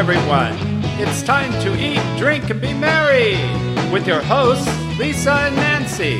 everyone. It's time to eat, drink, and be merry with your hosts, Lisa and Nancy.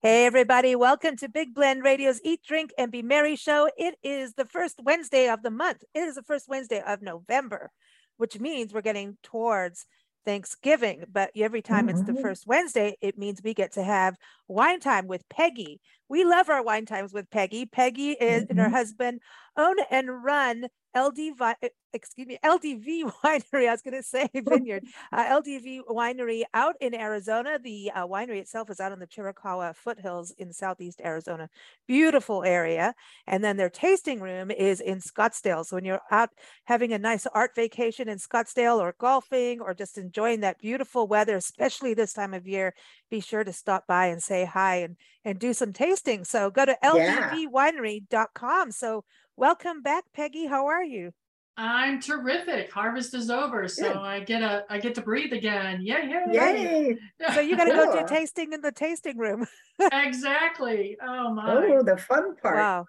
Hey, everybody, welcome to Big Blend Radio's Eat, Drink, and Be Merry show. It is the first Wednesday of the month. It is the first Wednesday of November, which means we're getting towards Thanksgiving. But every time mm-hmm. it's the mm-hmm. first Wednesday, it means we get to have wine time with Peggy. We love our wine times with Peggy. Peggy is mm-hmm. and her mm-hmm. husband own and run LD, eh, excuse me, LDV Winery. I was going to say Vineyard, uh, LDV Winery out in Arizona. The uh, winery itself is out on the Chiricahua foothills in southeast Arizona. Beautiful area. And then their tasting room is in Scottsdale. So when you're out having a nice art vacation in Scottsdale or golfing or just enjoying that beautiful weather, especially this time of year, be sure to stop by and say hi and, and do some tasting. So go to ldvwinery.com. So Welcome back, Peggy. How are you? I'm terrific. Harvest is over, so Good. I get a I get to breathe again. Yeah, yeah. Yay! So you got to go do tasting in the tasting room. exactly. Oh my. Oh, the fun part. Wow.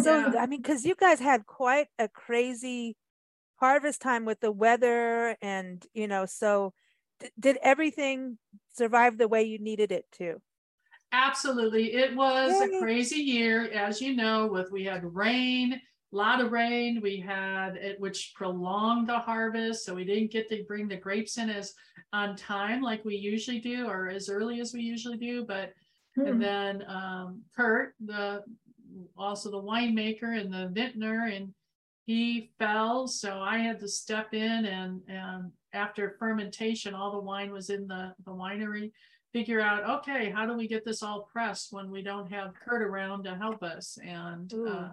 So yeah. I mean, because you guys had quite a crazy harvest time with the weather, and you know, so did everything survive the way you needed it to? Absolutely. It was Yay. a crazy year, as you know, with we had rain, a lot of rain. We had it, which prolonged the harvest. So we didn't get to bring the grapes in as on time like we usually do, or as early as we usually do. But hmm. and then um, Curt, the also the winemaker and the vintner, and he fell. So I had to step in and and after fermentation, all the wine was in the, the winery figure out, okay, how do we get this all pressed when we don't have Curt around to help us? And uh,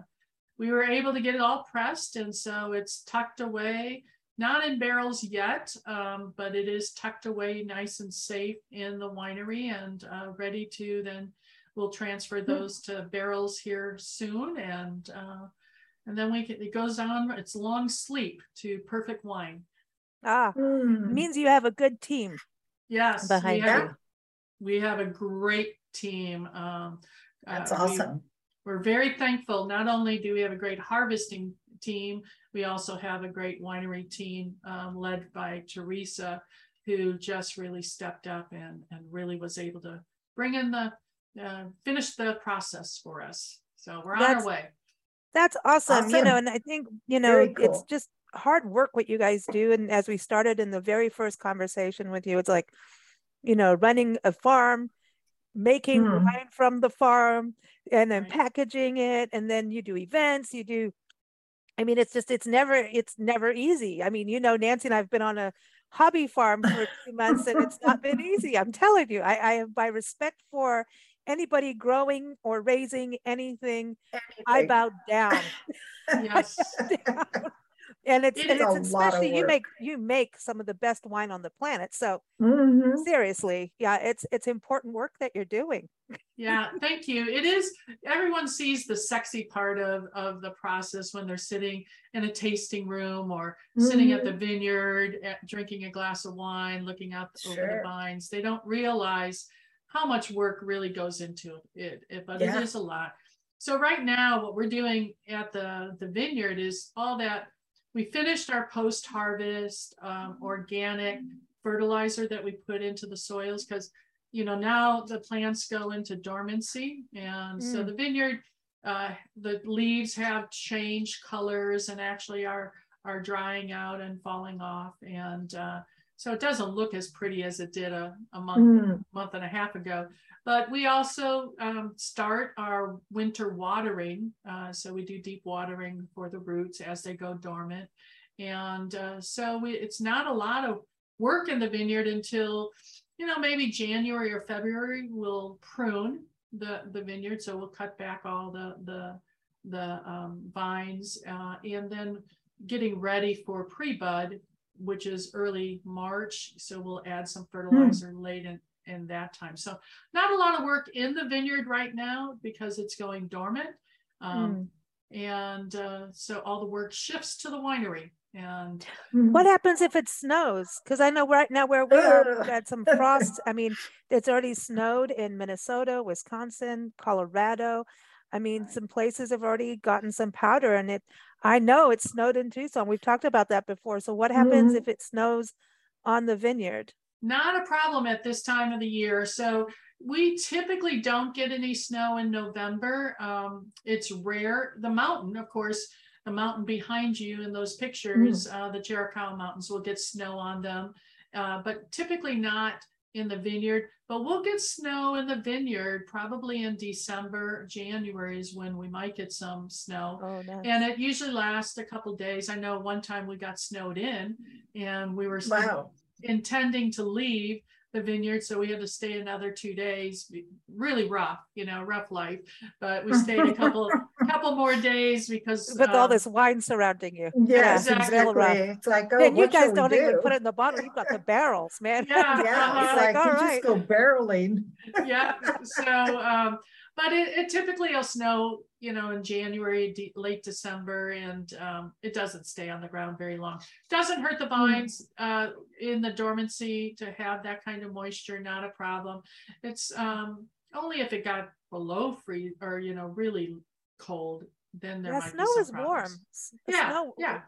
we were able to get it all pressed. And so it's tucked away, not in barrels yet, um, but it is tucked away nice and safe in the winery and uh, ready to then we'll transfer hmm. those to barrels here soon. And uh, and then we can, it goes on, it's long sleep to perfect wine. Ah, mm. means you have a good team. Yes, behind you we have a great team. Um, That's uh, awesome. We, we're very thankful. Not only do we have a great harvesting team, we also have a great winery team um, led by Teresa, who just really stepped up and, and really was able to bring in the, uh, finish the process for us. So we're on our way. That's awesome. awesome. You know, and I think, you know, cool. it's just hard work what you guys do. And as we started in the very first conversation with you, it's like, you know, running a farm, making hmm. wine from the farm, and then packaging it, and then you do events, you do. I mean, it's just it's never it's never easy. I mean, you know, Nancy and I've been on a hobby farm for two months, and it's not been easy. I'm telling you, I, I have by respect for anybody growing or raising anything, anything. I bow down. yes. down and it's, it and it's especially you make you make some of the best wine on the planet so mm-hmm. seriously yeah it's it's important work that you're doing yeah thank you it is everyone sees the sexy part of of the process when they're sitting in a tasting room or mm-hmm. sitting at the mm-hmm. vineyard at, drinking a glass of wine looking out sure. over the vines they don't realize how much work really goes into it, it but yeah. it is a lot so right now what we're doing at the the vineyard is all that we finished our post-harvest um, organic fertilizer that we put into the soils because you know now the plants go into dormancy and mm. so the vineyard uh, the leaves have changed colors and actually are are drying out and falling off and uh, so it doesn't look as pretty as it did a, a month mm. month and a half ago but we also um, start our winter watering. Uh, so we do deep watering for the roots as they go dormant. And uh, so we, it's not a lot of work in the vineyard until, you know, maybe January or February, we'll prune the, the vineyard. So we'll cut back all the, the, the um, vines uh, and then getting ready for pre-bud, which is early March. So we'll add some hmm. fertilizer mm. late in, in that time. So not a lot of work in the vineyard right now because it's going dormant. Um, mm. And uh, so all the work shifts to the winery. And What happens if it snows? Because I know right now where we are, we've Ugh. had some frost. I mean, it's already snowed in Minnesota, Wisconsin, Colorado. I mean, some places have already gotten some powder and it, I know it snowed in Tucson. We've talked about that before. So what happens Mhm. if it snows on the vineyard? not a problem at this time of the year. So we typically don't get any snow in November. Um, it's rare. The mountain, of course, the mountain behind you in those pictures, uh, the Chiricahua Mountains will get snow on them, uh, but typically not in the vineyard. But we'll get snow in the vineyard probably in December, January is when we might get some snow. Oh, no. And it usually lasts a couple days. I know one time we got snowed in and we were Wow. intending to leave the vineyard, so we had to stay another two days. Really rough, you know, rough life. But we stayed a couple, couple more days because With all um, this wine surrounding you. Yes, exactly. exactly. It's like, oh, And you guys don't even put it in the bottle. You've got the barrels, man. Yeah, Yeah, uh-huh. it's Like, like, all just go barreling. yeah. So, um, but it, it typically will snow, you know, in January, de- late December, and um, it doesn't stay on the ground very long. Doesn't hurt the vines uh, in the dormancy to have that kind of moisture, not a problem. It's um, only if it got below freeze or, you know, really cold, then there Yeah, might snow be some is warm. problems. S- the Yeah, snow- yeah.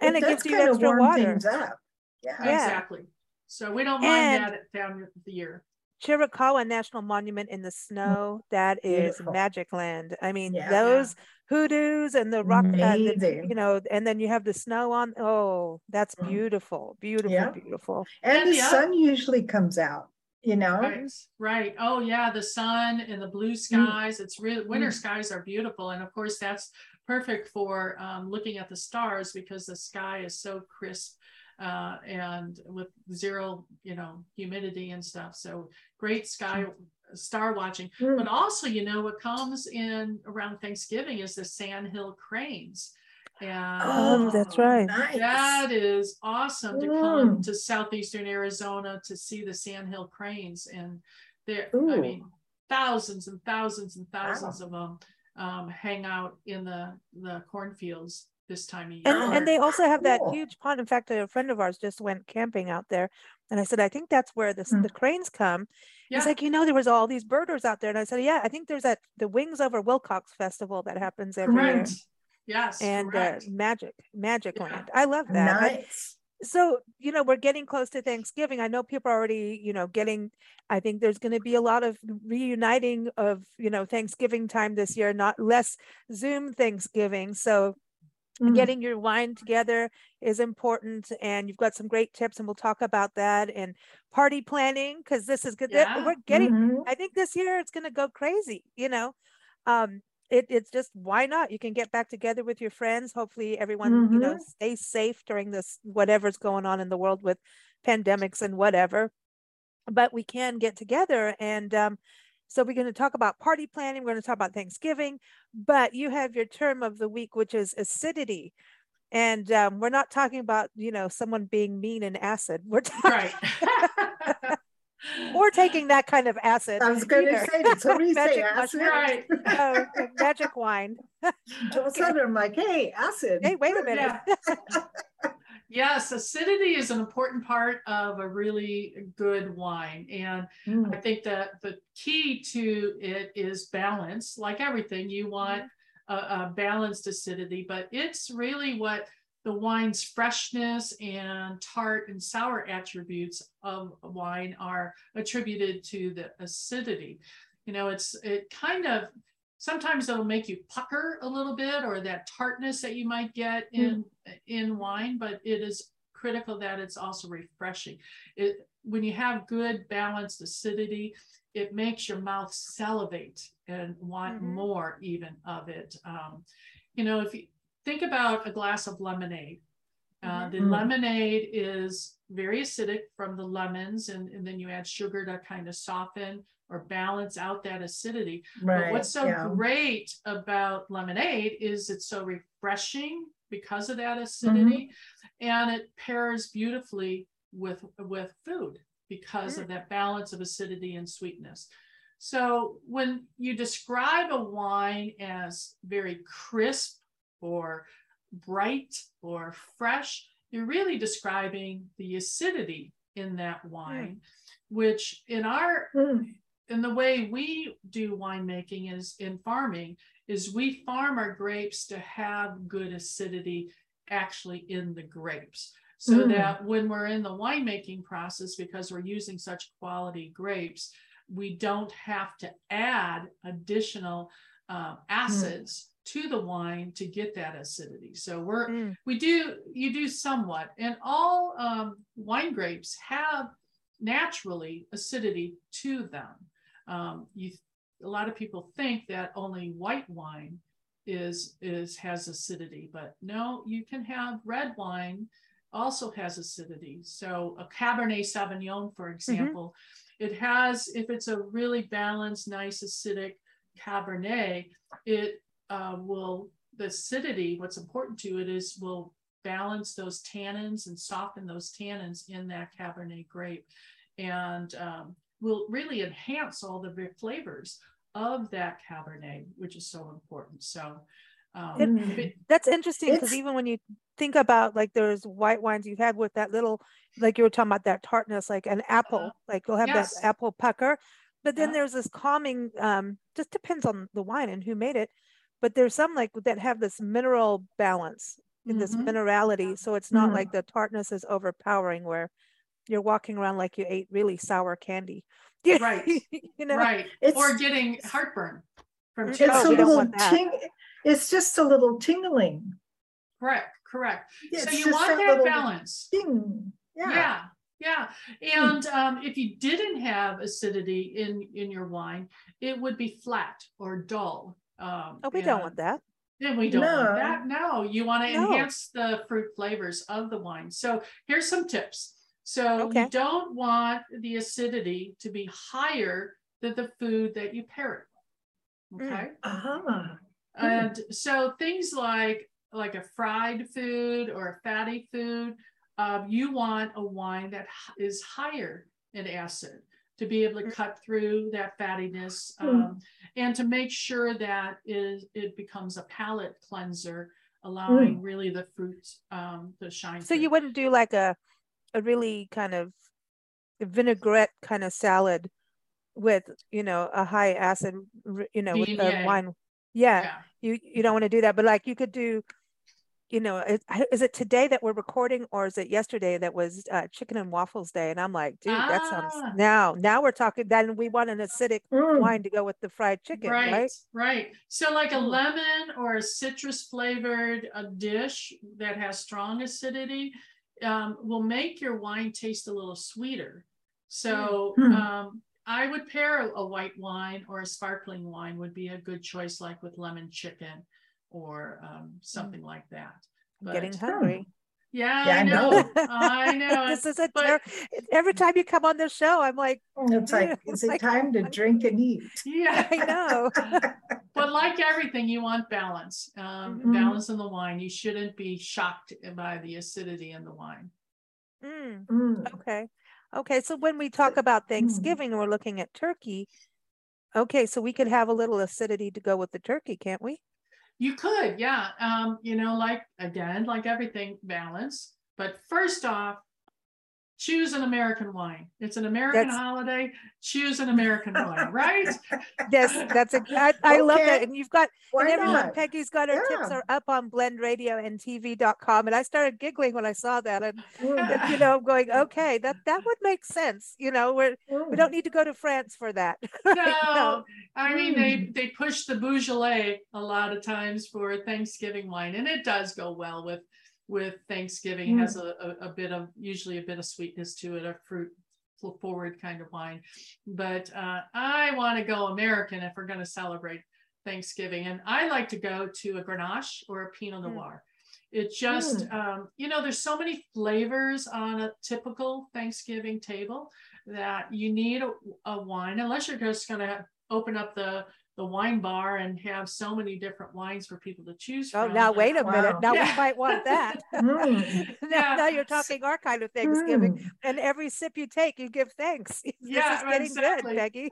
And it does gives you extra warm water. things up. Yeah. Yeah. Exactly. So we don't mind And- that at time of the year. Chiricahua National Monument in the snow, that is Beautiful. magic land. I mean, Yeah. those hoodoos and the rock, uh, the, you know, and then you have the snow on. Oh, that's Mm. beautiful, beautiful, Yeah. beautiful. And And the the sun usually comes out, you know? Right, right. Oh, yeah, the sun and the blue skies. It's really winter skies are beautiful. And of course, that's perfect for um, looking at the stars because the sky is so crisp uh, and with zero, you know, humidity and stuff. So great sky star watching. Mm. But also, you know, what comes in around Thanksgiving is the sandhill cranes. And Oh, that's right. Nice. that is awesome to come Mm. to southeastern Arizona to see the sandhill cranes and there, I mean, thousands and thousands and thousands of them um, hang out in the the cornfields this time of year. And, and they also have that Cool. huge pond. In fact, a friend of ours just went camping out there. And I said, I think that's where the, s- Mm. the cranes come. yeah, He's like, you know, there was all these birders out there. And I said, yeah, I think there's that the Wings Over Willcox Festival that happens every year. Yes, And uh, magic, magic Yeah. land. I love that. I- Nice. so you know we're getting close to thanksgiving i know people are already you know getting i think there's going to be a lot of reuniting of you know thanksgiving time this year not less zoom thanksgiving so Mm. getting your wine together is important and you've got some great tips and we'll talk about that and party planning because this is good Yeah. we're getting Mhm. i think this year it's going to go crazy you know um it, it's just why not? You can get back together with your friends. Hopefully everyone you know Mhm. stays safe during this whatever's going on in the world with pandemics and whatever. But we can get together and um so we're going to talk about party planning we're going to talk about thanksgiving but you have your term of the week which is acidity. And um, we're not talking about you know someone being mean and acid. We're talking right. or taking that kind of acid I was going to either. say, did somebody say Magic acid? mushroom. right. Oh, magic wine All of a sudden, I'm like, hey, acid. hey wait a minute Yes, acidity is an important part of a really good wine. And Mm. I think that the key to it is balance. Like everything, you want a, a balanced acidity, but it's really what the wine's freshness and tart and sour attributes of wine are attributed to the acidity. You know, it's it kind of sometimes it'll make you pucker a little bit or that tartness that you might get in in wine, but it is critical that it's also refreshing. It when you have good balanced acidity, it makes your mouth salivate and want Mhm. more even of it. Um, you know, if you think about a glass of lemonade, uh, the Mhm. lemonade is very acidic from the lemons, and, and then you add sugar to kind of soften or balance out that acidity. Right. But what's so yeah. great about lemonade is it's so refreshing because of that Mm-hmm. acidity, and it pairs beautifully with with food because of that balance of acidity and sweetness. So when you describe a wine as very crisp or bright or fresh, you're really describing the acidity in that wine, which in our Mm. in the way we do winemaking is in farming is we farm our grapes to have good acidity actually in the grapes so Mm. that when we're in the winemaking process because we're using such quality grapes we don't have to add additional uh, acids to the wine to get that acidity. So we're Mm. we do you do somewhat. And all um, wine grapes have naturally acidity to them. Um, you a lot of people think that only white wine is is has acidity but no you can have red wine also has acidity. So a cabernet sauvignon for example it has if it's a really balanced nice acidic cabernet it uh, will the acidity what's important to it is will balance those tannins and soften those tannins in that cabernet grape and um, will really enhance all the flavors of that cabernet which is so important so um, It- but- That's interesting because even when you think about like there's white wines you've had with that little, like you were talking about that tartness, like an apple, like you'll have. Yes. that apple pucker. But then Yeah. there's this calming, um, just depends on the wine and who made it. But there's some like that have this mineral balance in this Mhm. minerality. So it's not Mhm. like the tartness is overpowering where you're walking around like you ate really sour candy. Right. you know? right It's- or getting heartburn from Mm, It's Oh, a little ting, it's just a little tingling. correct correct It's so you want that little balance Ting. Yeah. yeah yeah and um, if you didn't have acidity in in your wine it would be flat or dull um, Oh, we don't and- want that. Then we don't No. want that. No, you want to No. enhance the fruit flavors of the wine. So here's some tips. So Okay. you don't want the acidity to be higher than the food that you pair it. Mm. Okay. Ah. And so things like like a fried food or a fatty food, um, you want a wine that is higher in acid to be able to Mm. cut through that fattiness Mm. um, and to make sure that is it becomes a palate cleanser, allowing really the fruit um, to shine. So you wouldn't do like a a really kind of vinaigrette kind of salad with you know a high acid you know with the wine. Yeah, yeah. you you don't want to do that, but like you could do. You know, is, is it today that we're recording, or is it yesterday that was uh, chicken and waffles day? And I'm like, dude, that sounds Ah. now. Now we're talking. Then we want an acidic Mm. wine to go with the fried chicken, right? right, right. So like a Mm. lemon or a citrus flavored a dish that has strong acidity um, will make your wine taste a little sweeter. So Mm. um, I would pair a white wine or a sparkling wine would be a good choice, like with lemon chicken or um, something like that. I'm getting But- hungry. Yeah, Yeah, I I know. know. I know. this is a but- ter- every time you come on the show, I'm like, It's like, is it Like- time to drink and eat? Yeah, I know. But like everything, you want balance, um, Mhm. balance in the wine. You shouldn't be shocked by the acidity in the wine. Mm. Mm. Okay. Okay. So when we talk about mm. Thanksgiving and we're looking at turkey, okay, so we could have a little acidity to go with the turkey, can't we? You could, yeah. Um, you know, like again, like everything, balance. But first off, choose an American wine. It's an American That's- holiday. Choose an American wine, right? Yes, that's a, I, I love that. And you've got, Why and everyone, not? Peggy's got her tips are up on blendradioandtv.com. and TV.com. And I started giggling when I saw that. And, and, you know, I'm going, okay, that, that would make sense. You know, we're, we Mm. don't need to go to France for that. No, I mean they Mm. they push the Beaujolais a lot of times for Thanksgiving wine, and it does go well with with Thanksgiving. It has a, a, a bit of usually a bit of sweetness to it, a fruit forward kind of wine. But uh, I want to go American if we're going to celebrate Thanksgiving, and I like to go to a Grenache or a Pinot Mm. Noir. It just, um, you know, there's so many flavors on a typical Thanksgiving table that you need a, a wine, unless you're just going to open up the the wine bar and have so many different wines for people to choose Oh, from. Oh, now wait a minute. Wow. Now we might want that. Mm, now, Yeah. now you're talking our kind of Thanksgiving, mm. and every sip you take, you give thanks. Yeah, this is getting exactly. good, Peggy.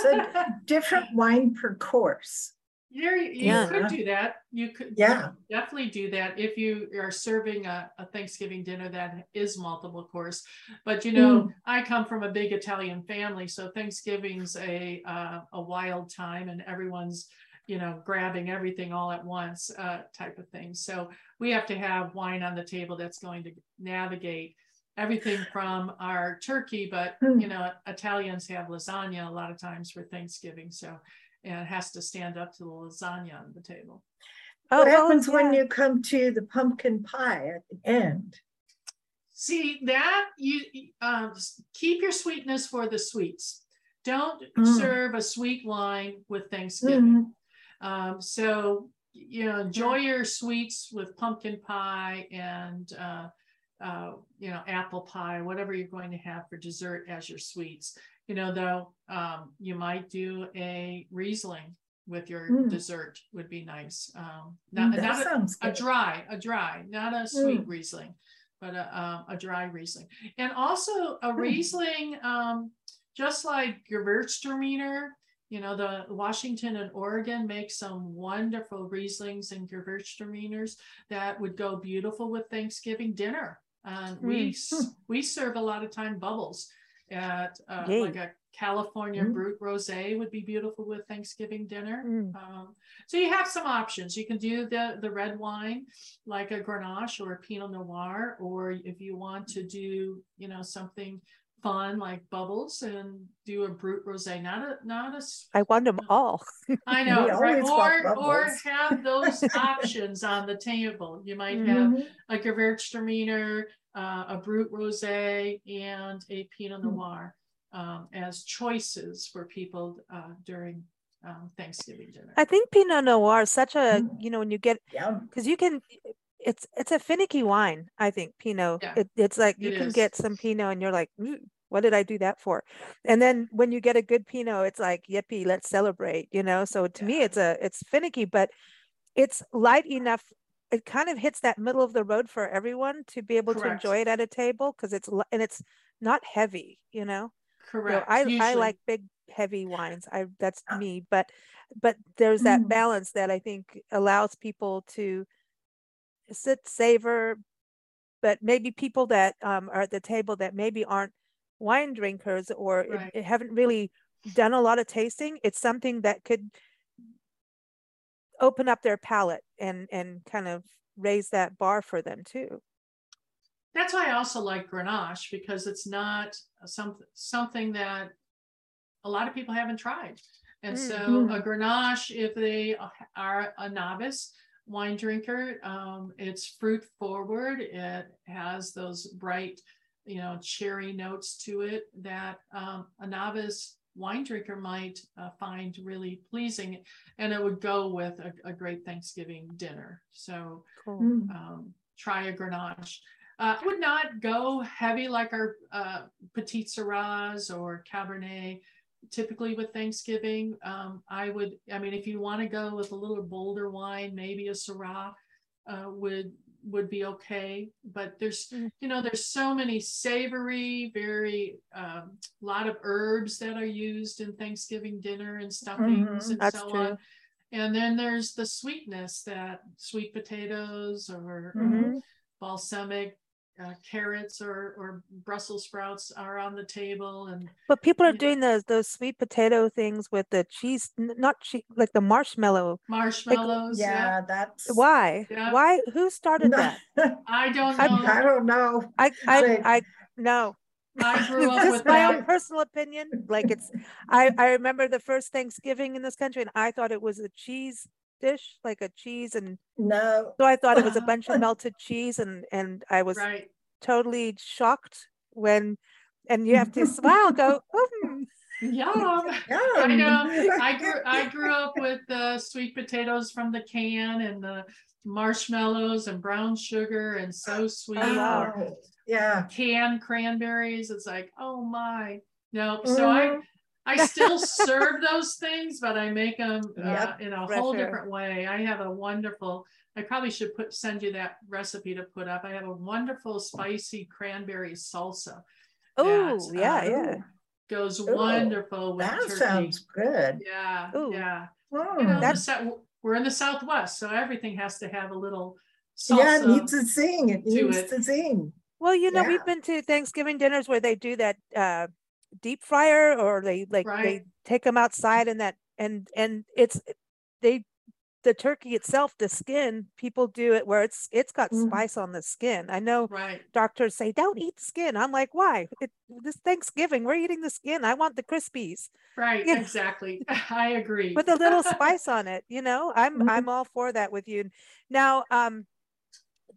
So different wine per course. You're, you Yeah. could do that. You could Yeah. definitely do that if you are serving a, a Thanksgiving dinner that is multiple course. But you know, I come from a big Italian family, so Thanksgiving's a uh, a wild time, and everyone's you know grabbing everything all at once uh, type of thing. So we have to have wine on the table that's going to navigate everything from our turkey, but Mm. you know, Italians have lasagna a lot of times for Thanksgiving, so and it has to stand up to the lasagna on the table. Oh, What well, happens when yeah. you come to the pumpkin pie at the end? See that you um, s- keep your sweetness for the sweets. Don't Mm. serve a sweet wine with Thanksgiving. Mhm. Um, so you know, enjoy your sweets with pumpkin pie and uh, uh, you know apple pie, whatever you're going to have for dessert as your sweets. You know, though, um, you might do a Riesling with your Mm. dessert would be nice. Um, not, That not a, sounds a good. dry, a dry, not a Mm. sweet Riesling, but a, um, a dry Riesling. And also a Mm. Riesling, um, just like Gewürztraminer, you know, the Washington and Oregon make some wonderful Rieslings and Gewürztraminers that would go beautiful with Thanksgiving dinner. We, Mm. s- we serve a lot of time bubbles at uh, like a California Mm. Brut Rosé would be beautiful with Thanksgiving dinner. Mm. Um, so you have some options. You can do the the red wine like a Grenache or a Pinot Noir, or if you want to do you know something fun like bubbles and do a Brut Rosé, not a not a. I want them all. I know, right? Or or have those options on the table. You might have Mhm. a Gewürztraminer, uh, a Brut Rosé, and a Pinot Hmm. Noir um, as choices for people uh, during um, Thanksgiving dinner. I think Pinot Noir is such a, Mm. you know, when you get, Yum. because you can, it's it's a finicky wine. I think Pinot. Yeah, It, it's like you it can is. get some Pinot and you're like, "Mm, what did I do that for? And then when you get a good Pinot, it's like, yippee, let's celebrate. You know. So to me, it's a it's finicky, but it's light enough. It kind of hits that middle of the road for everyone to be able to enjoy it at a table because it's and it's not heavy. You know. You know, Correct. I I like big heavy wines. I that's Ah. me, but but there's that Mm. balance that I think allows people to sit savor, but maybe people that um, are at the table that maybe aren't wine drinkers or it- it haven't really done a lot of tasting. It's something that could open up their palate and and kind of raise that bar for them too. That's why I also like Grenache because it's not some something that a lot of people haven't tried. And Mm. so Mm. a Grenache, if they are a novice wine drinker, um, it's fruit forward. It has those bright, you know, cherry notes to it that um, a novice wine drinker might uh, find really pleasing, and it would go with a, a great Thanksgiving dinner. So Cool. Mm. um, try a Grenache. Uh, I would not go heavy like our uh, Petite Sirahs or Cabernet. Typically with Thanksgiving, um, I would. I mean, if you want to go with a little bolder wine, maybe a Syrah uh, would would be okay. But there's, Mm. you know, there's so many savory, very um, lot of herbs that are used in Thanksgiving dinner and stuffings Mhm. and so true. on. And then there's the sweetness that sweet potatoes or Mhm. Mhm. balsamic uh, carrots or, or Brussels sprouts are on the table and But people are Yeah. doing those those sweet potato things with the cheese, not cheese, like the marshmallow. marshmallows. yeah. Yeah, that's. Why? Yeah. Why? Who started No, that? I don't I- know. I don't know. I I I no. I grew up Just with my own personal opinion. Like it's I I remember the first Thanksgiving in this country and I thought it was a cheese dish, like a cheese and No. so I thought it was a bunch of melted cheese and and I was Right. totally shocked when and you have to smile go "Hmm." Yum. Yeah. I know. I grew I grew up with the sweet potatoes from the can and the marshmallows and brown sugar and so sweet. Oh, Yeah. canned cranberries. It's like, oh my. No, so I Mhm. I still serve those things, but I make them uh, Yep. in a Fresher. whole different way. I have a wonderful. I probably should put send you that recipe to put up. I have a wonderful spicy cranberry salsa. Oh, that, yeah, uh, yeah. Goes Ooh, wonderful with That turkey. sounds good. Yeah, Ooh. yeah. Mm. You know, That's- sou- we're in the Southwest, so everything has to have a little salsa. Yeah, it salsa. needs to sing. It to needs it. to sing. Well, you know, Yeah. we've been to Thanksgiving dinners where they do that uh deep fryer or they like they take them outside and that and and it's they the turkey itself, the skin, people do it where it's it's got Mhm. spice on the skin. I know right. doctors say don't eat the skin. I'm like, why? It, this Thanksgiving, we're eating the skin. I want the crispies Right, exactly. I agree. with a little spice on it. You know, I'm Mhm. I'm all for that with you. Now, um,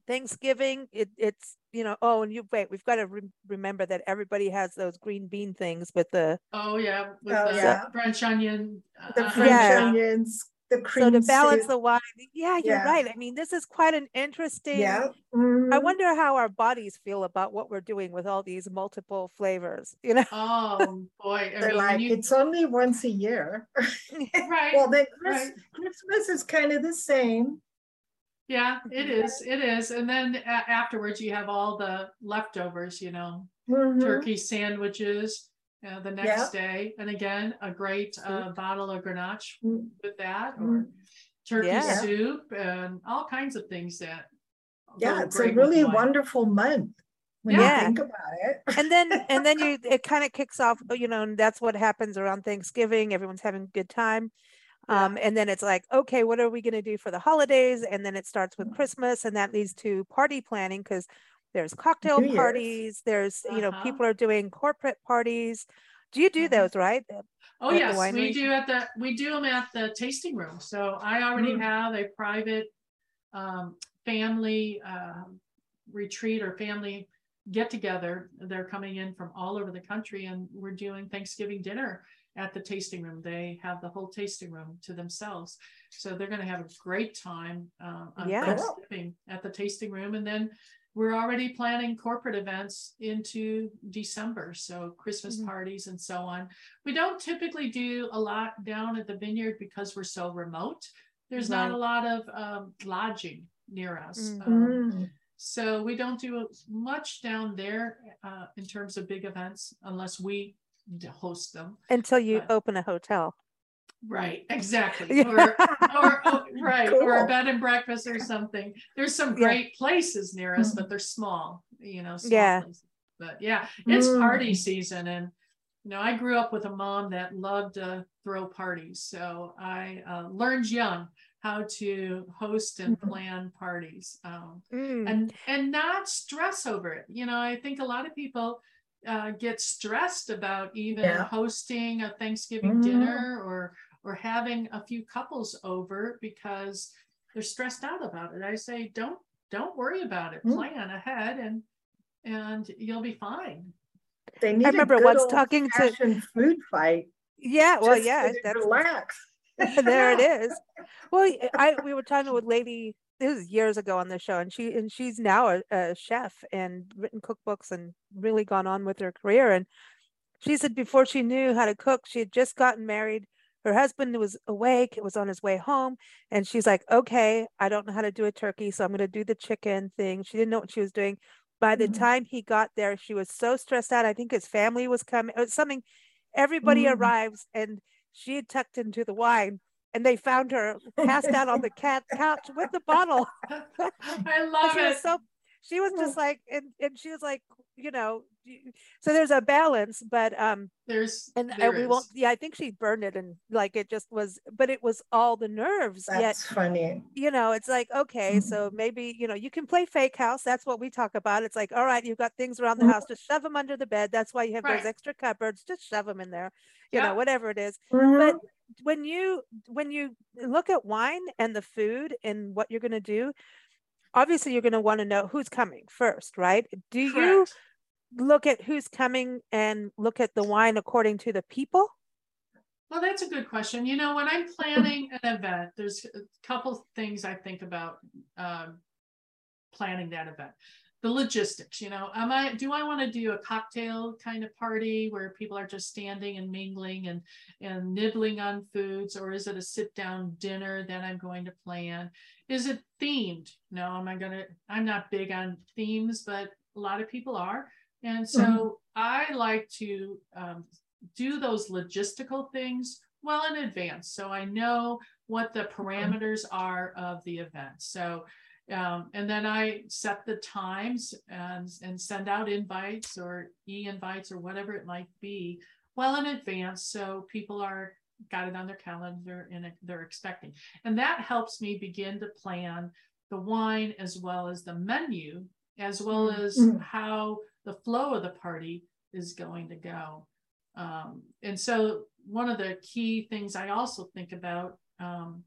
Thanksgiving, it, it's you know, oh, and you wait, we've got to re- remember that everybody has those green bean things with the Oh, yeah, with Oh, the yeah. French onion. The uh, French Yeah. onions, the cream. so to balance soup. the wine. Yeah, you're Yeah. right. I mean, this is quite an interesting. Yeah. I mhm. wonder how our bodies feel about what we're doing with all these multiple flavors. You know, Oh, boy. They're mean, like, you- it's only once a year. Right, Well, then Chris- right. Christmas is kind of the same. Yeah, it is, it is. And then a- afterwards, you have all the leftovers, you know, Mhm. turkey sandwiches uh, the next day. And again, a great uh, bottle of Grenache Mm. with that, or Mm. turkey Yeah. soup and all kinds of things that. Yeah, it's a really wonderful month when Yeah. you think about it. and then and then you it kind of kicks off you know and that's what happens around thanksgiving everyone's having a good time Yeah. Um and then it's like okay what are we going to do for the holidays and then it starts with christmas and that leads to party planning because there's cocktail New Year's. parties there's you know Uh-huh. people are doing corporate parties do you do Mhm. those right Oh, at yes, we winery? do at the, we do them at the tasting room. So I already Mm. have a private um, family um, retreat or family get together. They're coming in from all over the country and we're doing Thanksgiving dinner at the tasting room. They have the whole tasting room to themselves. So they're going to have a great time uh, on Yeah. Thanksgiving at the tasting room. And then we're already planning corporate events into December. So Christmas Mhm. parties and so on. We don't typically do a lot down at the vineyard because we're so remote. There's not a lot of um, lodging near us. Mm. Um, so we don't do much down there uh, in terms of big events unless we d- host them. until you open a hotel Right, exactly. Yeah. Or, or, oh, right, or a bed and breakfast or something. There's some Yeah. great places near us, but they're small, you know. small Yeah. places. But yeah, it's party Mm. season and, you know, I grew up with a mom that loved to throw parties. So I uh, learned young how to host and Mhm. plan parties. Um, Mm. and and not stress over it you know i think a lot of people uh, get stressed about even Yeah. hosting a thanksgiving Mhm. dinner or or having a few couples over because they're stressed out about it i say don't don't worry about it Mm. plan ahead and and you'll be fine They need a remember good once talking to- food fight. yeah well just yeah to that's Relax. there it is. Well, I we were talking with lady this was years ago on the show, and she and she's now a, a chef and written cookbooks and really gone on with her career. And she said before she knew how to cook, she had just gotten married. Her husband was awake, it was on his way home, and she's like, "Okay, I don't know how to do a turkey, so I'm going to do the chicken thing." She didn't know what she was doing. By the Mhm. time he got there, she was so stressed out. I think his family was coming. It was something. Everybody Mm. arrives, and she had tucked into the wine and they found her passed out on the cat couch with the bottle. i love it so she was just like and, and she was like, you know, so there's a balance, but um there's and there we won't yeah, I think she burned it and like it just was but it was all the nerves. Yet That's funny. you know, it's like, okay, Mhm. so maybe, you know, you can play fake house. That's what we talk about. It's like, all right, you've got things around the Mhm. house, just shove them under the bed. That's why you have Right. those extra cupboards. Just shove them in there, you know, whatever it is. Mhm. when you when you look at wine and the food and what you're going to do obviously you're going to want to know who's coming first right do you look at who's coming and look at the wine according to the people Well, that's a good question. You know, when I'm planning an event, there's a couple things I think about um, planning that event. The logistics you know am i do i want to do a cocktail kind of party where people are just standing and mingling and and nibbling on foods or is it a sit down dinner that i'm going to plan? Is it themed? No am i going to i'm not big on themes but a lot of people are. And so mm-hmm. i like to um, do those logistical things well in advance so i know what the parameters are of the event. So um, and then I set the times and, and send out invites or e-invites or whatever it might be well in advance so people are got it on their calendar and they're expecting. And that helps me begin to plan the wine as well as the menu, as well as mm-hmm. how the flow of the party is going to go. Um, and so one of the key things I also think about um,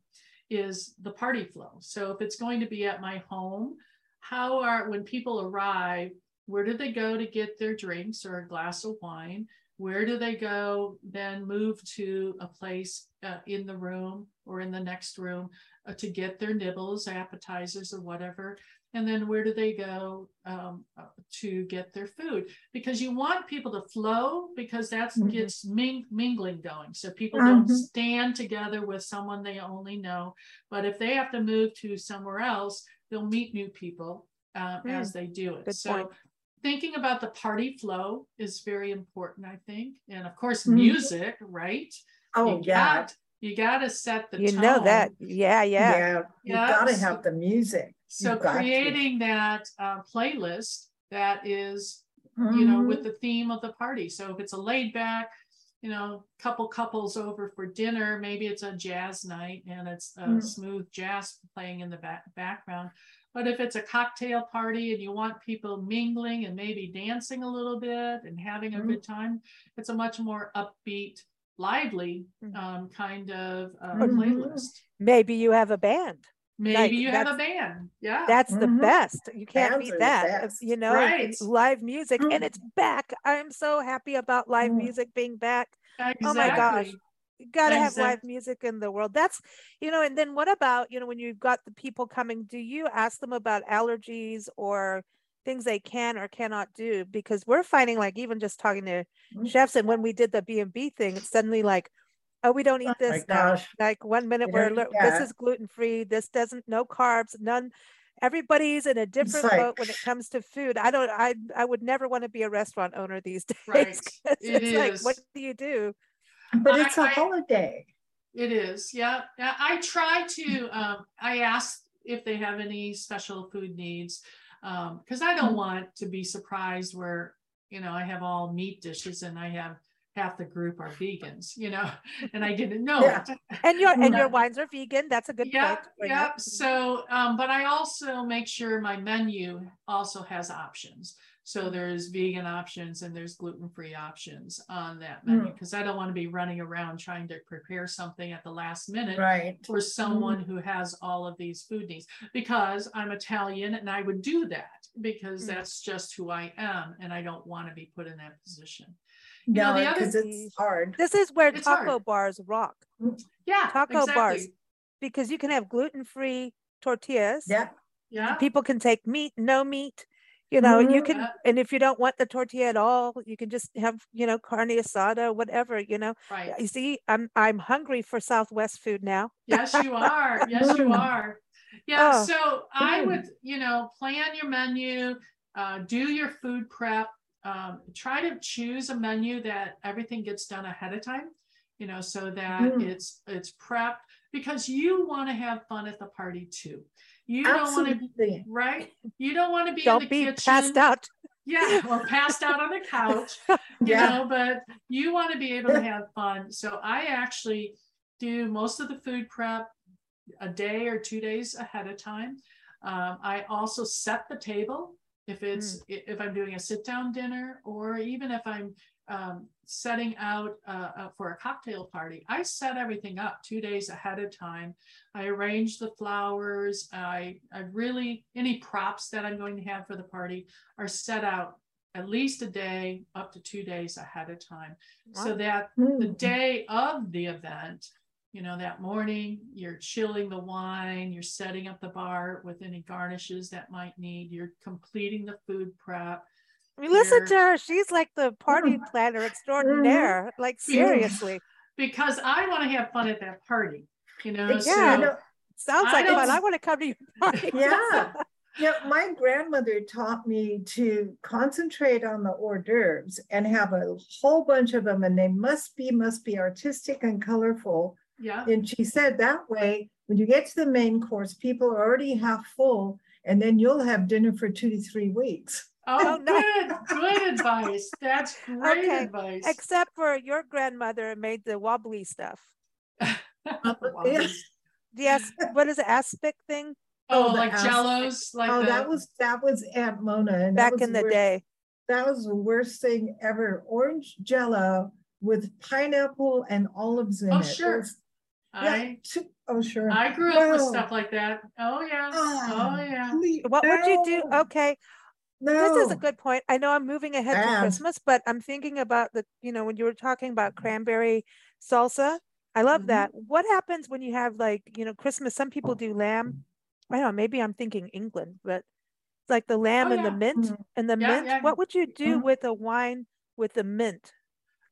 is the party flow. So if it's going to be at my home, how are when people arrive, where do they go to get their drinks or a glass of wine? Where do they go then move to a place uh, in the room or in the next room uh, to get their nibbles, appetizers, or whatever? And then where do they go um, uh, to get their food because you want people to flow because that mm-hmm. gets ming- mingling going so people mm-hmm. don't stand together with someone they only know but if they have to move to somewhere else they'll meet new people uh, mm. as they do it Good so point. thinking about the party flow is very important i think and of course mm-hmm. music right oh you yeah got, you got to set the you tone. know that yeah yeah yeah you yeah. got to have the music so creating that uh, playlist that is, mm-hmm. you know, with mm-hmm. the theme of the party. So if it's a laid back, you know, couple couples over for dinner, maybe it's a jazz night and it's a mm. smooth jazz playing in the back- background. But if it's a cocktail party and you want people mingling and maybe dancing a little bit and having a mm. good time, it's a much more upbeat, lively mm. um, kind of uh, playlist. Maybe you have a band. Maybe like, you have a band. Yeah. That's the mm-hmm. best. You can't Bands beat that. You know, right. live music mm-hmm. and it's back. I'm so happy about live mm-hmm. music being back. Exactly. Oh my gosh. You gotta exactly. have live music in the world. That's you know, and then what about, you know, when you've got the people coming, do you ask them about allergies or things they can or cannot do? Because we're finding like even just talking to mm-hmm. chefs and when we did the B and B thing, it's suddenly like oh we don't eat oh this now. like one minute we're this is gluten free this doesn't no carbs none everybody's in a different like, boat when it comes to food. I don't i i would never want to be a restaurant owner these days right. it it's is. like what do you do? But it's a holiday. It is yeah i try to um, i ask if they have any special food needs because um, i don't mm-hmm. want to be surprised where you know i have all meat dishes and i have half the group are vegans, you know, and I didn't know yeah. it. And your and your wines are vegan. That's a good yeah, point. Yeah. So, um, but I also make sure my menu also has options. So there's vegan options and there's gluten-free options on that menu because mm. I don't want to be running around trying to prepare something at the last minute right. for someone mm. who has all of these food needs. Because I'm Italian and I would do that because mm. that's just who I am and I don't want to be put in that position. You no, because it's hard. This is where it's taco hard. bars rock. Yeah, taco exactly. bars, because you can have gluten free tortillas. Yeah, yeah. People can take meat, no meat. You know, mm-hmm. you can, yeah. and if you don't want the tortilla at all, you can just have, you know, carne asada, whatever. You know, right. You see, I'm I'm hungry for Southwest food now. Yes, you are. yes, you are. Yeah. Oh. So I would, you know, plan your menu, uh, do your food prep, um, try to choose a menu that everything gets done ahead of time you know so that mm. it's it's prepped because you want to have fun at the party too. You Absolutely. don't want to be right? You don't want to be don't in the be kitchen. passed out. Yeah or passed out on the couch you yeah. know but you want to be able to have fun. So i actually do most of the food prep a day or two days ahead of time. Um, i also set the table if it's mm. if i'm doing a sit down dinner or even if i'm um, setting out uh, uh, for a cocktail party i set everything up two days ahead of time i arrange the flowers i i really any props that i'm going to have for the party are set out at least a day up to two days ahead of time wow. so that mm. the day of the event you know, that morning, you're chilling the wine, you're setting up the bar with any garnishes that might need, you're completing the food prep. I mean, listen to her. She's like the party planner extraordinaire. Mm-hmm. Like seriously. Because I want to have fun at that party, you know, Yeah, so know, Sounds I like fun. I want to come to your party. Yeah. Yeah, my grandmother taught me to concentrate on the hors d'oeuvres and have a whole bunch of them, and they must be must be artistic and colorful. Yeah, And she said that way, when you get to the main course, people are already half full, and then you'll have dinner for two to three weeks. oh, Oh, good, good advice. That's great Okay, advice. Except for your grandmother made the wobbly stuff. Uh, wow. Yes. Yes. what is it? Aspic thing Oh, oh the like ass- jellos, like Oh, the, that was that was Aunt Mona. And back in the worst- day. That was the worst thing ever. Orange jello with pineapple and olives in Oh, it. It sure. was- yeah, I, too- oh, sure. I grew up with stuff like that. Oh, yeah. Ah, Oh, yeah. please, What would you do? Okay. No. This is a good point. I know I'm moving ahead to Christmas, but I'm thinking about the, you know, when you were talking about cranberry salsa, I love Mhm. that. What happens when you have like, you know, Christmas? Some people do lamb. I don't know, maybe I'm thinking England, but like the lamb Oh, and the yeah. mint Mhm. and the Yeah, mint. What would you do Mhm. with a wine with the mint?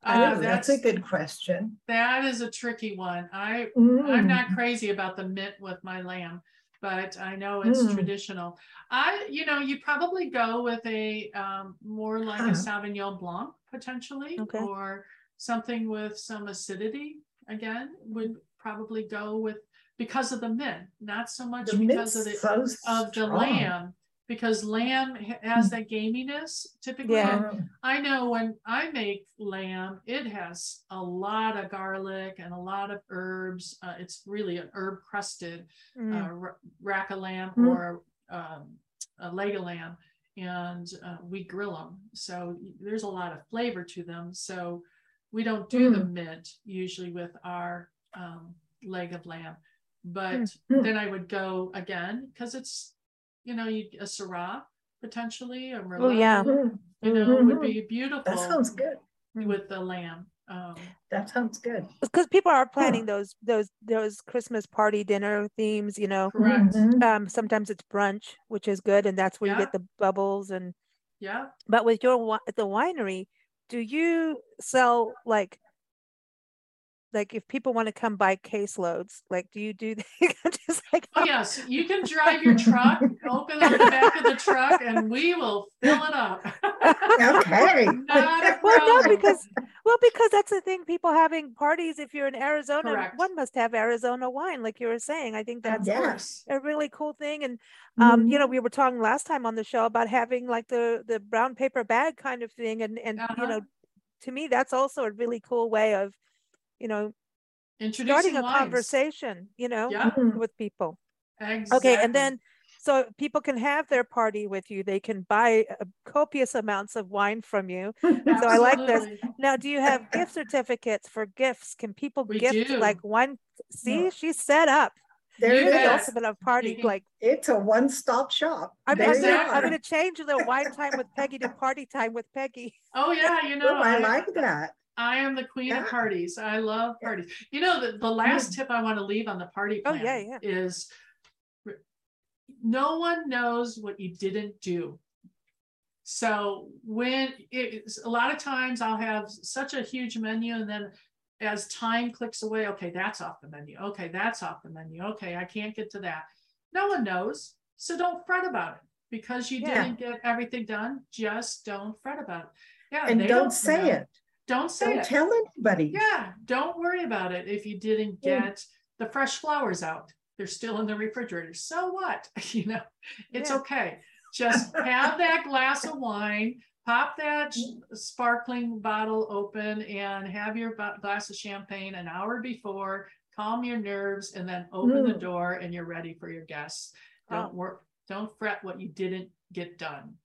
Uh, Yeah, that's, that's a good question. that is a tricky one. I, I'm Mm. not crazy about the mint with my lamb, but I know it's Mm. traditional. I, you know, you probably go with a um, more like a Huh. Sauvignon Blanc potentially, Okay. or something with some acidity. Again, would probably go with because of the mint, not so much The because of the so of the lamb. Because lamb has that gaminess typically. Yeah. I know when I make lamb, it has a lot of garlic and a lot of herbs. Uh, it's really an herb crusted Mm. uh, rack of lamb Mm. or um, a leg of lamb, and uh, we grill them. So there's a lot of flavor to them. So we don't do the mint usually with our um, leg of lamb, but Mm. then I would go again because it's you know you a Syrah potentially a Merlot. Oh, yeah. Merlot, Mm, you know would Mhm. be beautiful That sounds good. with the lamb. Um, That sounds good. Because people are planning those those those Christmas party dinner themes, you know. correct. Mhm. Um, sometimes it's brunch, which is good, and that's where you get the bubbles and Yeah. But with your wi- the winery, do you sell like like if people want to come buy caseloads, like do you do just like Oh yes, you can drive your truck, open up the back of the truck, and we will fill it up. Okay. Well no because well because that's the thing people having parties if you're in Arizona Correct. one must have Arizona wine like you were saying I think that's Of Yeah. course. a really cool thing and um you know Mhm. we were talking last time on the show about having like the the brown paper bag kind of thing and and you Uh-huh. know to me that's also a really cool way of you know Introducing starting a wines. conversation you know Yeah, Mhm. with people exactly. okay and then so people can have their party with you they can buy uh, copious amounts of wine from you so I like this. Now do you have gift certificates for gifts can people We gift do. like one? see she's set up There You you're the ultimate of party Speaking- like It's a one-stop shop. I'm, I'm gonna, I'm gonna change the wine time with Peggy to party time with Peggy. Oh yeah, you know Oh, I I, like that. I am the queen of parties. I love parties. You know the, the last tip I want to leave on the party Oh, plan yeah, yeah. is no one knows what you didn't do. So when it's a lot of times I'll have such a huge menu and then as time clicks away, okay, that's off the menu. Okay, that's off the menu. Okay, I can't get to that. No one knows. So don't fret about it because you Yeah. didn't get everything done. Just don't fret about it. Yeah, And they don't say know. it. Don't say Don't it. tell anybody. Yeah, don't worry about it if you didn't Mm. get the fresh flowers out. They're still in the refrigerator. So what? You know, it's Yeah. okay. Just have that glass of wine, pop that sparkling bottle open and have your glass of champagne an hour before, calm your nerves and then open the Mm. door and you're ready for your guests. Oh. Don't work, don't fret what you didn't get done.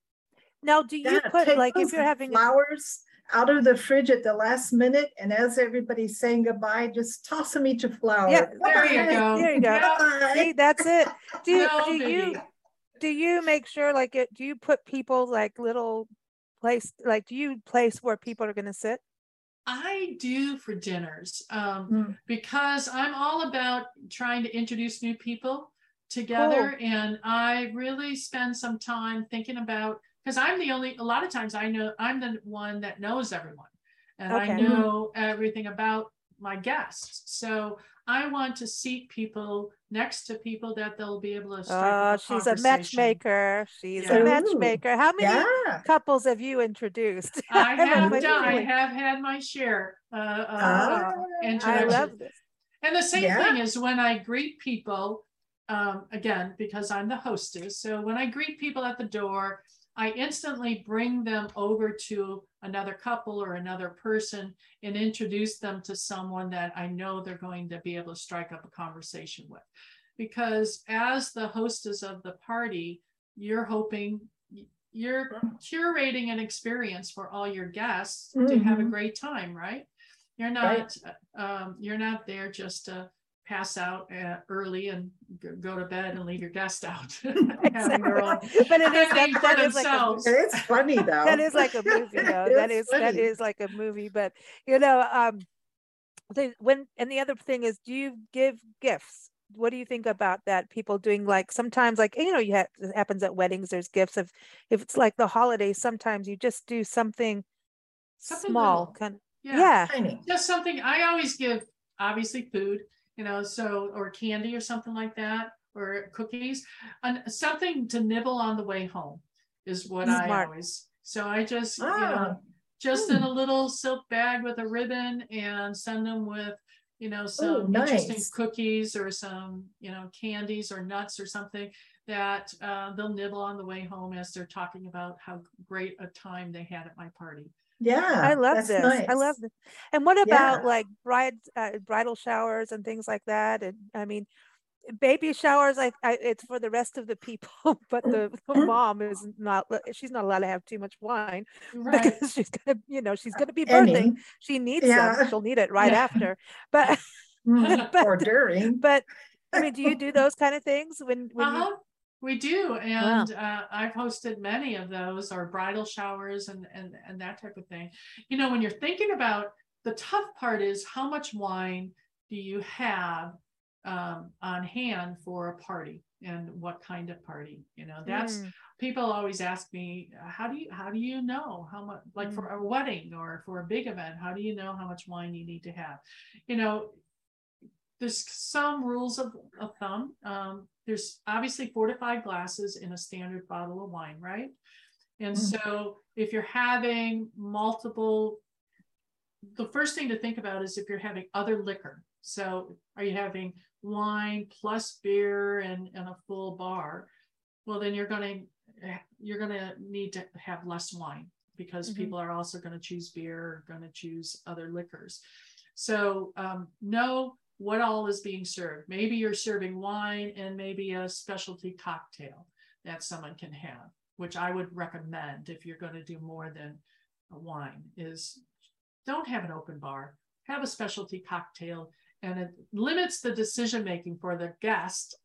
Now, do you Yeah, put like if you're having flowers out of the fridge at the last minute, and as everybody's saying goodbye, just toss them each a flower. Yeah, There you go. There you go. Bye. see that's it. Do No do you do you make sure like it? Do you put people like little place like do you place where people are gonna sit? I do for dinners um, Mm. because I'm all about trying to introduce new people together. And I really spend some time thinking about, because I'm the only, a lot of times I know I'm the one that knows everyone and I Okay. know everything about my guests. So I want to seat people next to people that they'll be able to strike Oh, up a she's a matchmaker. She's Yeah. a matchmaker. How many Yeah. couples have you introduced? I have done, I have had my share uh, of Ah, uh, I love this. And the same Yeah. thing is when I greet people, um, again, because I'm the hostess. So when I greet people at the door, I instantly bring them over to another couple or another person and introduce them to someone that I know they're going to be able to strike up a conversation with. Because as the hostess of the party, you're hoping you're curating an experience for all your guests to have a Mhm. great time, right? You're Right. not um, you're not there just to pass out uh, early and g- go to bed and leave your guest out. having their own- Exactly. But it is that, for that is like a. It is funny though. that is like a movie though. It that is funny. is like a movie. But you know, um the when and the other thing is do you give gifts? What do you think about that? People doing like sometimes like you know, you have it happens at weddings, there's gifts of if it's like the holidays, sometimes you just do something Something small little. kind Yeah. yeah. Tiny. just something I always give obviously food, you know, so or candy or something like that, or cookies, and something to nibble on the way home is what I always. So I just you Ah, know just in a little silk bag with a ribbon and send them with you know some interesting nice. cookies or some you know candies or nuts or something that uh, they'll nibble on the way home as they're talking about how great a time they had at my party. Yeah. I love that's this. I love this. And what about Yeah. like bride uh, bridal showers and things like that? And I mean, baby showers, like I, it's for the rest of the people, but the, the mom is not. She's not allowed to have too much wine Right. because she's gonna, you know, she's gonna be birthing. Any. She needs Yeah. some. She'll need it right Yeah. after. But Mm, but Or during. but I mean, do you do those kind of things when when you? We do, and uh, I've hosted many of those, or bridal showers, and and and that type of thing. You know, when you're thinking about the tough part is how much wine do you have um, on hand for a party, and what kind of party? You know, that's Mm, people always ask me, how do you how do you know how much like for a wedding or for a big event, how do you know how much wine you need to have? You know, there's some rules of, of thumb. Um, there's obviously four to five glasses in a standard bottle of wine, right? And Mm. so if you're having multiple, the first thing to think about is if you're having other liquor. So are you having wine plus beer and, and a full bar? Well, then you're gonna you're gonna need to have less wine because Mhm. people are also gonna choose beer or gonna choose other liquors. So um, know what all is being served. Maybe you're serving wine and maybe a specialty cocktail that someone can have, which I would recommend if you're going to do more than a wine is don't have an open bar, have a specialty cocktail and it limits the decision making for the guest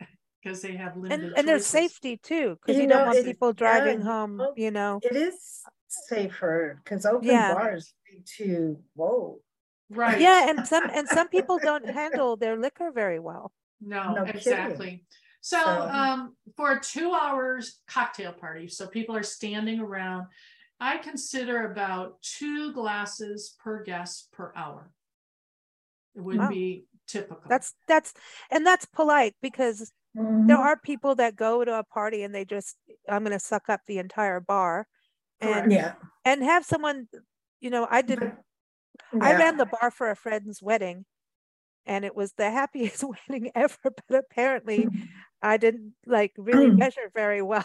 because they have limited And and there's safety too, because You you don't want people driving yeah, home. oh, You know. It is safer because open Yeah. bars lead to, whoa. Right. Yeah, and some and some people don't handle their liquor very well. No, No exactly. So, So- um, for a two hours cocktail party, so people are standing around, I consider about two glasses per guest per hour. It would Wow. be typical. That's that's and that's polite because there Mhm. are people that go to a party and they just I'm going to suck up the entire bar Correct. and Yeah. and have someone you know I did But- I ran the bar for a friend's wedding and it was the happiest wedding ever but apparently I didn't like really mm. measure very well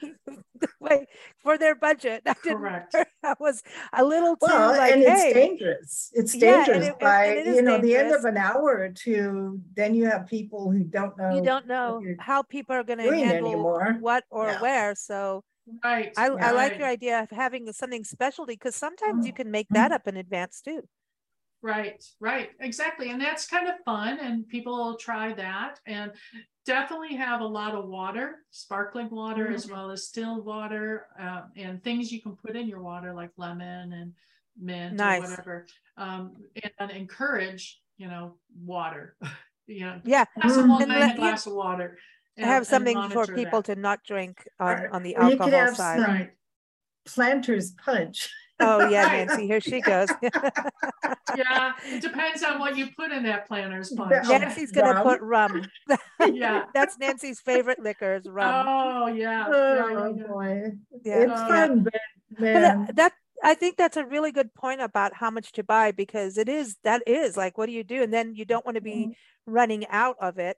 the way for their budget I didn't Correct. I was a little too Well, like and it's hey dangerous. It's Yeah, dangerous it- by, it is you know, the end of an hour or two, then you have people who don't know. you don't know how people are going to handle anymore. what or Yeah. where so Right. I, I like right, your idea of having something specialty because sometimes you Mm. can make that Mm. up in advance too. Right, right, exactly. And that's kind of fun and people will try that and definitely have a lot of water, sparkling water as well as still water, uh, and things you can put in your water like lemon and mint Nice. or whatever. Um, and encourage, you know, water. you know, Yeah. glass of Mm. wine, And a let- you- glass of water. And- Have something for people that. to not drink on, Right. on the Or you could alcohol have side. some- Right. Planter's punch. Oh, yeah, Nancy, here she goes. Yeah, it depends on what you put in that planter's punch. Nancy's gonna Rum. put rum. Yeah. That's Nancy's favorite liquor is rum. Oh, yeah. yeah, Oh, yeah, yeah. boy. Yeah. It's Oh, fun, but But man. uh, that I think that's a really good point about how much to buy because it is that is like what do you do and then you don't want to be running out of it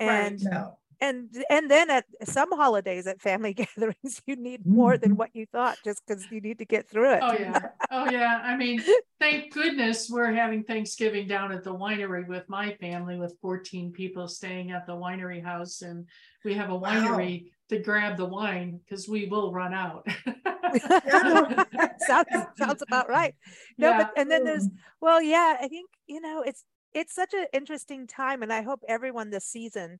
Right. and No. And and then at some holidays at family gatherings you need more than Mhm. what you thought just because you need to get through it. Oh, yeah. Oh, yeah. I mean, thank goodness we're having Thanksgiving down at the winery with my family with 14 people staying at the winery house. And we have a Wow. winery to grab the wine because we will run out. sounds sounds about right. No, Yeah. but and then there's Mm. well, yeah, I think you know it's it's such an interesting time, and I hope everyone this season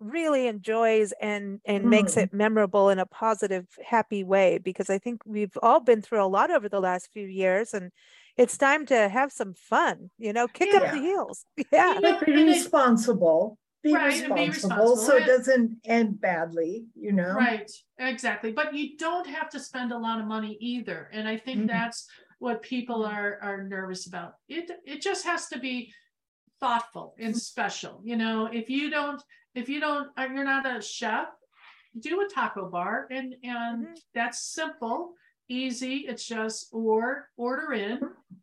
really enjoys and and makes Mm. it memorable in a positive, happy way because I think we've all been through a lot over the last few years, and it's time to have some fun. You know, kick up the heels. Yeah. You But be responsible. Be Right, and be responsible so it doesn't end badly, you know? Right, exactly. But you don't have to spend a lot of money either. And I think Mhm. that's what people are are nervous about. It it just has to be thoughtful and special. You know, if you don't, if you don't, uh, you're not a chef, do a taco bar and and Mhm. that's simple, easy. It's just or order in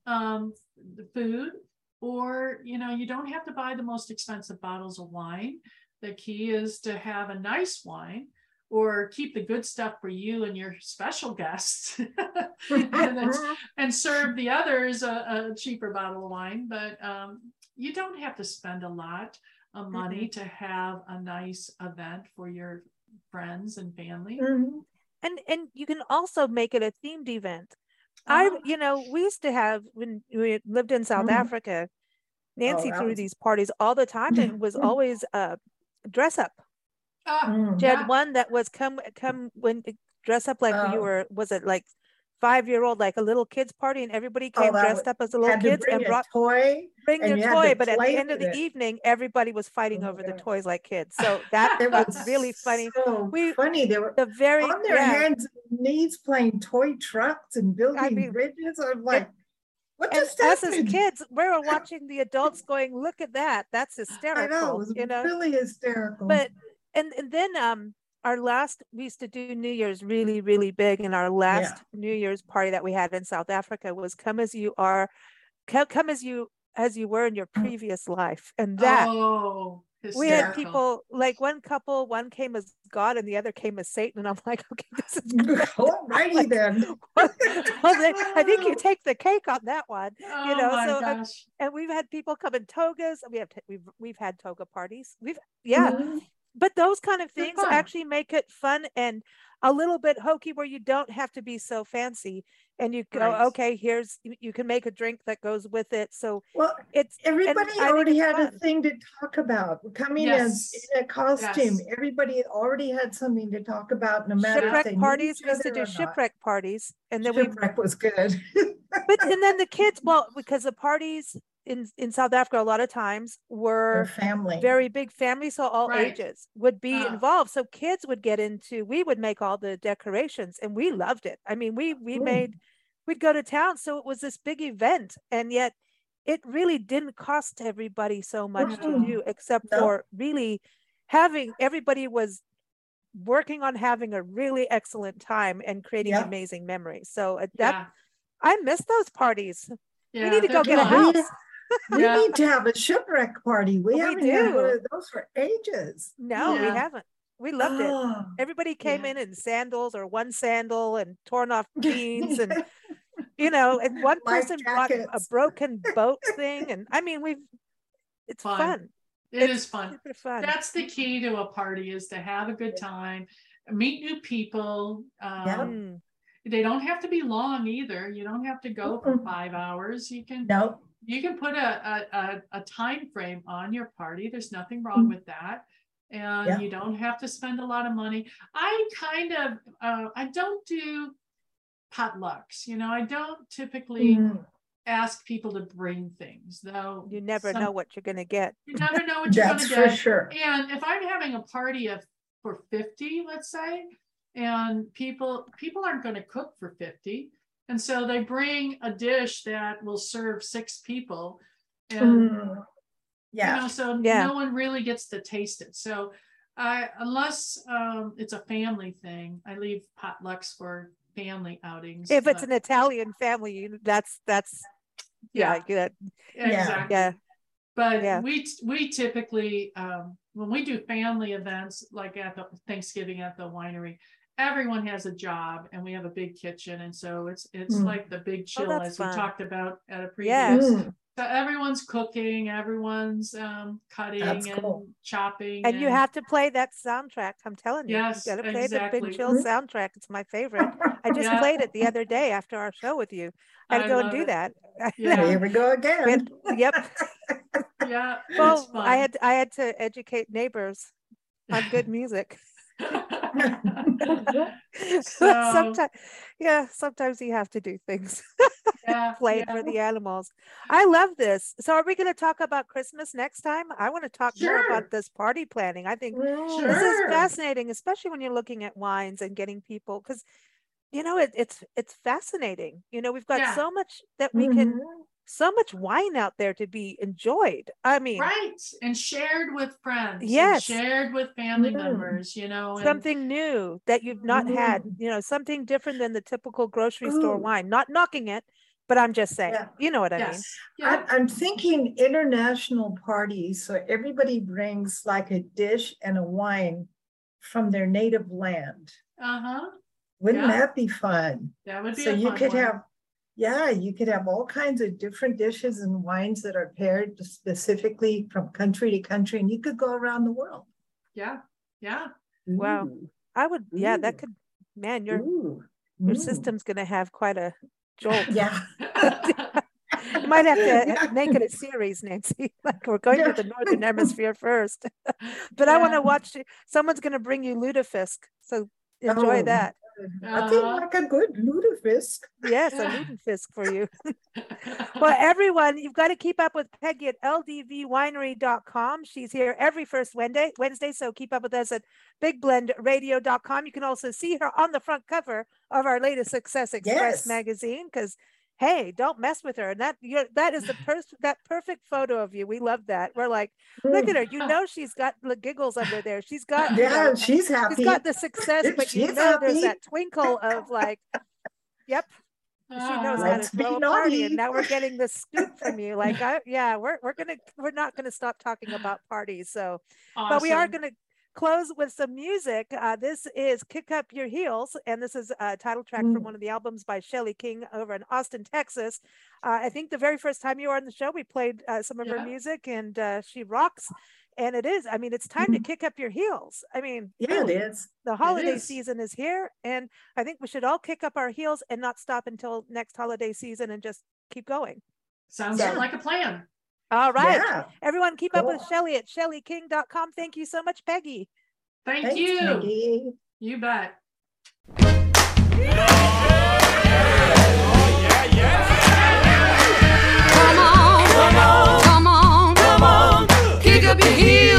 um the food or you know you don't have to buy the most expensive bottles of wine the key is to have a nice wine or keep the good stuff for you and your special guests and, then- and serve the others a, a cheaper bottle of wine but um, you don't have to spend a lot of money to have a nice event for your friends and family Mhm. and and you can also make it a themed event. I, Uh-huh. you know, we used to have when we lived in South Mhm. Africa. Nancy that threw was- these parties all the time and was always uh dress up. Mm. She Yeah. had one that was come come when dress up like you Oh. were was it like five year old like a little kids party and everybody Oh, came that dressed up as little kids and brought toy. bring their toy but at the end of the it. evening everybody was fighting Oh, over the toys like kids so that It was was really funny So We- funny. They were the very on their yeah. hands and knees playing toy trucks and building mean, bridges. I'm like, what and just us as kids, we were watching the adults going, "Look at that! That's I hysterical!" know it was you know. really hysterical. But and and then um, our last we used to do New Year's really really big, and our last New Year's party that we had in South Africa was "Come as you are, come, come as you as you were in your Mm. previous life," and that oh we had people like one couple, one came as God and the other came as Satan, and I'm like, okay, this is. Alrighty then. well, then, I think you take the cake on that one. you know, my so, gosh and we've had people come in togas. We have t- we've we've had toga parties. We've yeah, Mhm. But those kind of things actually make it fun and a little bit hokey, where you don't have to be so fancy, and you go, Right. okay, here's you, you can make a drink that goes with it. So Well, it's everybody already it's had a thing to talk about. Coming as in a costume, Yes. everybody already had something to talk about, no matter if shipwreck they knew parties. each We used to do or not. shipwreck parties, and then we Shipwreck was good. but and then the kids, well, because the parties in in South Africa a lot of times were family. very big families, so all Right. ages would be Ah. involved. So kids would get into. We would make all the decorations, and we loved it. I mean, we we Ooh. made. We'd go to town, so it was this big event, and yet it really didn't cost everybody so much to Mm-mm. do, except No. for really having everybody was working on having a really excellent time and creating Yeah. amazing memories. So uh, that yeah I miss those parties. yeah need to go get a house. We Yeah. need to have a shipwreck party. We, We haven't had one of those for ages. No, we haven't. We loved it. Oh. Everybody came Yeah. in in sandals or one sandal and torn off jeans and you know, and one Life person brought a broken boat thing and I mean we've it's Fun. fun. It It's is fun fun. that's the key to a party is to have a good time meet new people um, Mm, they don't have to be long either you don't have to go for five hours you can No, you can put a, a, a, a time frame on your party. There's nothing wrong Mm. with that. And Yeah. you don't have to spend a lot of money. I kind of, uh, I don't do potlucks. You know, I don't typically Mm, ask people to bring things, though. You never some- know what you're gonna get. You never know what you're gonna for get. sure. And if I'm having a party of for 50, let's say, and people people aren't going to cook for 50. And so they bring a dish that will serve six people. And Mm, you Yeah, know, so Yeah. no one really gets to taste it. So I unless um it's a family thing, I leave potlucks for family outings. If it's an Italian family, that's that's yeah, good. Yeah. exactly. Yeah. But Yeah. we we typically um when we do family events like at the Thanksgiving at the winery, everyone has a job and we have a big kitchen and so it's it's Mm. like the big chill that's as fun. we talked about at a previous. Yes. Mm, So everyone's cooking, everyone's um cutting That's and cool. chopping. And you have to play that soundtrack. I'm telling you, Yes, you gotta play exactly. the Big Chill soundtrack. It's my favorite. I just Yeah. played it the other day after our show with you. I had I to go and do it. that. Yeah. Here we go again. had- yep. Yeah. it's Well, I had I had to educate neighbors on good music. So- sometimes, yeah, sometimes you have to do things. yeah, Play yeah. for the animals. I love this. So, are we going to talk about Christmas next time? I want to talk more about this party planning. I think Mm, this is fascinating, especially when you're looking at wines and getting people because you know it, it's it's fascinating. You know, we've got Yeah. so much that we can mhm. So much wine out there to be enjoyed. I mean, Right. And shared with friends. and Yes. shared with family Mm. members, you know. and- something new that you've not had, Mm. you know, something different than the typical grocery store wine. Not knocking it, but I'm just saying, Yeah. you know what I mean? Yeah. I'm, I'm thinking international parties, so everybody brings like a dish and a wine from their native land. Uh-huh. Wouldn't Yeah. that be fun? That would be So a you fun could one. have, yeah, you could have all kinds of different dishes and wines that are paired specifically from country to country, and you could go around the world. Yeah. Yeah. Wow. Ooh, I would, yeah, that could, man, your ooh, your ooh. system's gonna have quite a jolt. Yeah. You might have to Yeah. make it a series, Nancy. Like we're going to the northern hemisphere first. but I want to watch. you. Someone's going to bring you lutefisk, so enjoy Oh, that. I think like a good lutefisk. Yes, a lutefisk for you. Well, everyone, you've got to keep up with Peggy at ldvwinery.com. She's here every first Wednesday, Wednesday, so keep up with us at bigblendradio.com. You can also see her on the front cover of our latest Success Express Yes. magazine because hey, don't mess with her. And that you're, that is the that perfect photo of you. We love that. We're like, look at her. You know she's got the giggles under there. She's got you Yeah, know, she's happy. she's got the success, but you She's know there's that twinkle of like, yep, she knows Uh, how to throw a party, and now we're getting the scoop from you. Like, I, yeah, we're we're gonna we're not gonna stop talking about parties. So, but we are gonna close with some music. Uh, this is "Kick Up Your Heels," and this is a title track from Mm. one of the albums by Shelley King over in Austin, Texas. Uh, I think the very first time you were on the show, we played uh, some of her music, and uh, she rocks. And it is. I mean, it's time to kick up your heels. I mean, Yeah, it is. the holiday is. season is here and i think we should all kick up our heels and not stop until next holiday season and just keep going Sounds Yeah. like a plan. All right Yeah. everyone keep up with Cool. shelley at shelleyking.com thank you so much peggy Thank Thanks, you. Peggy. You bet. Come on, come on, come on, come on. Kick up your heels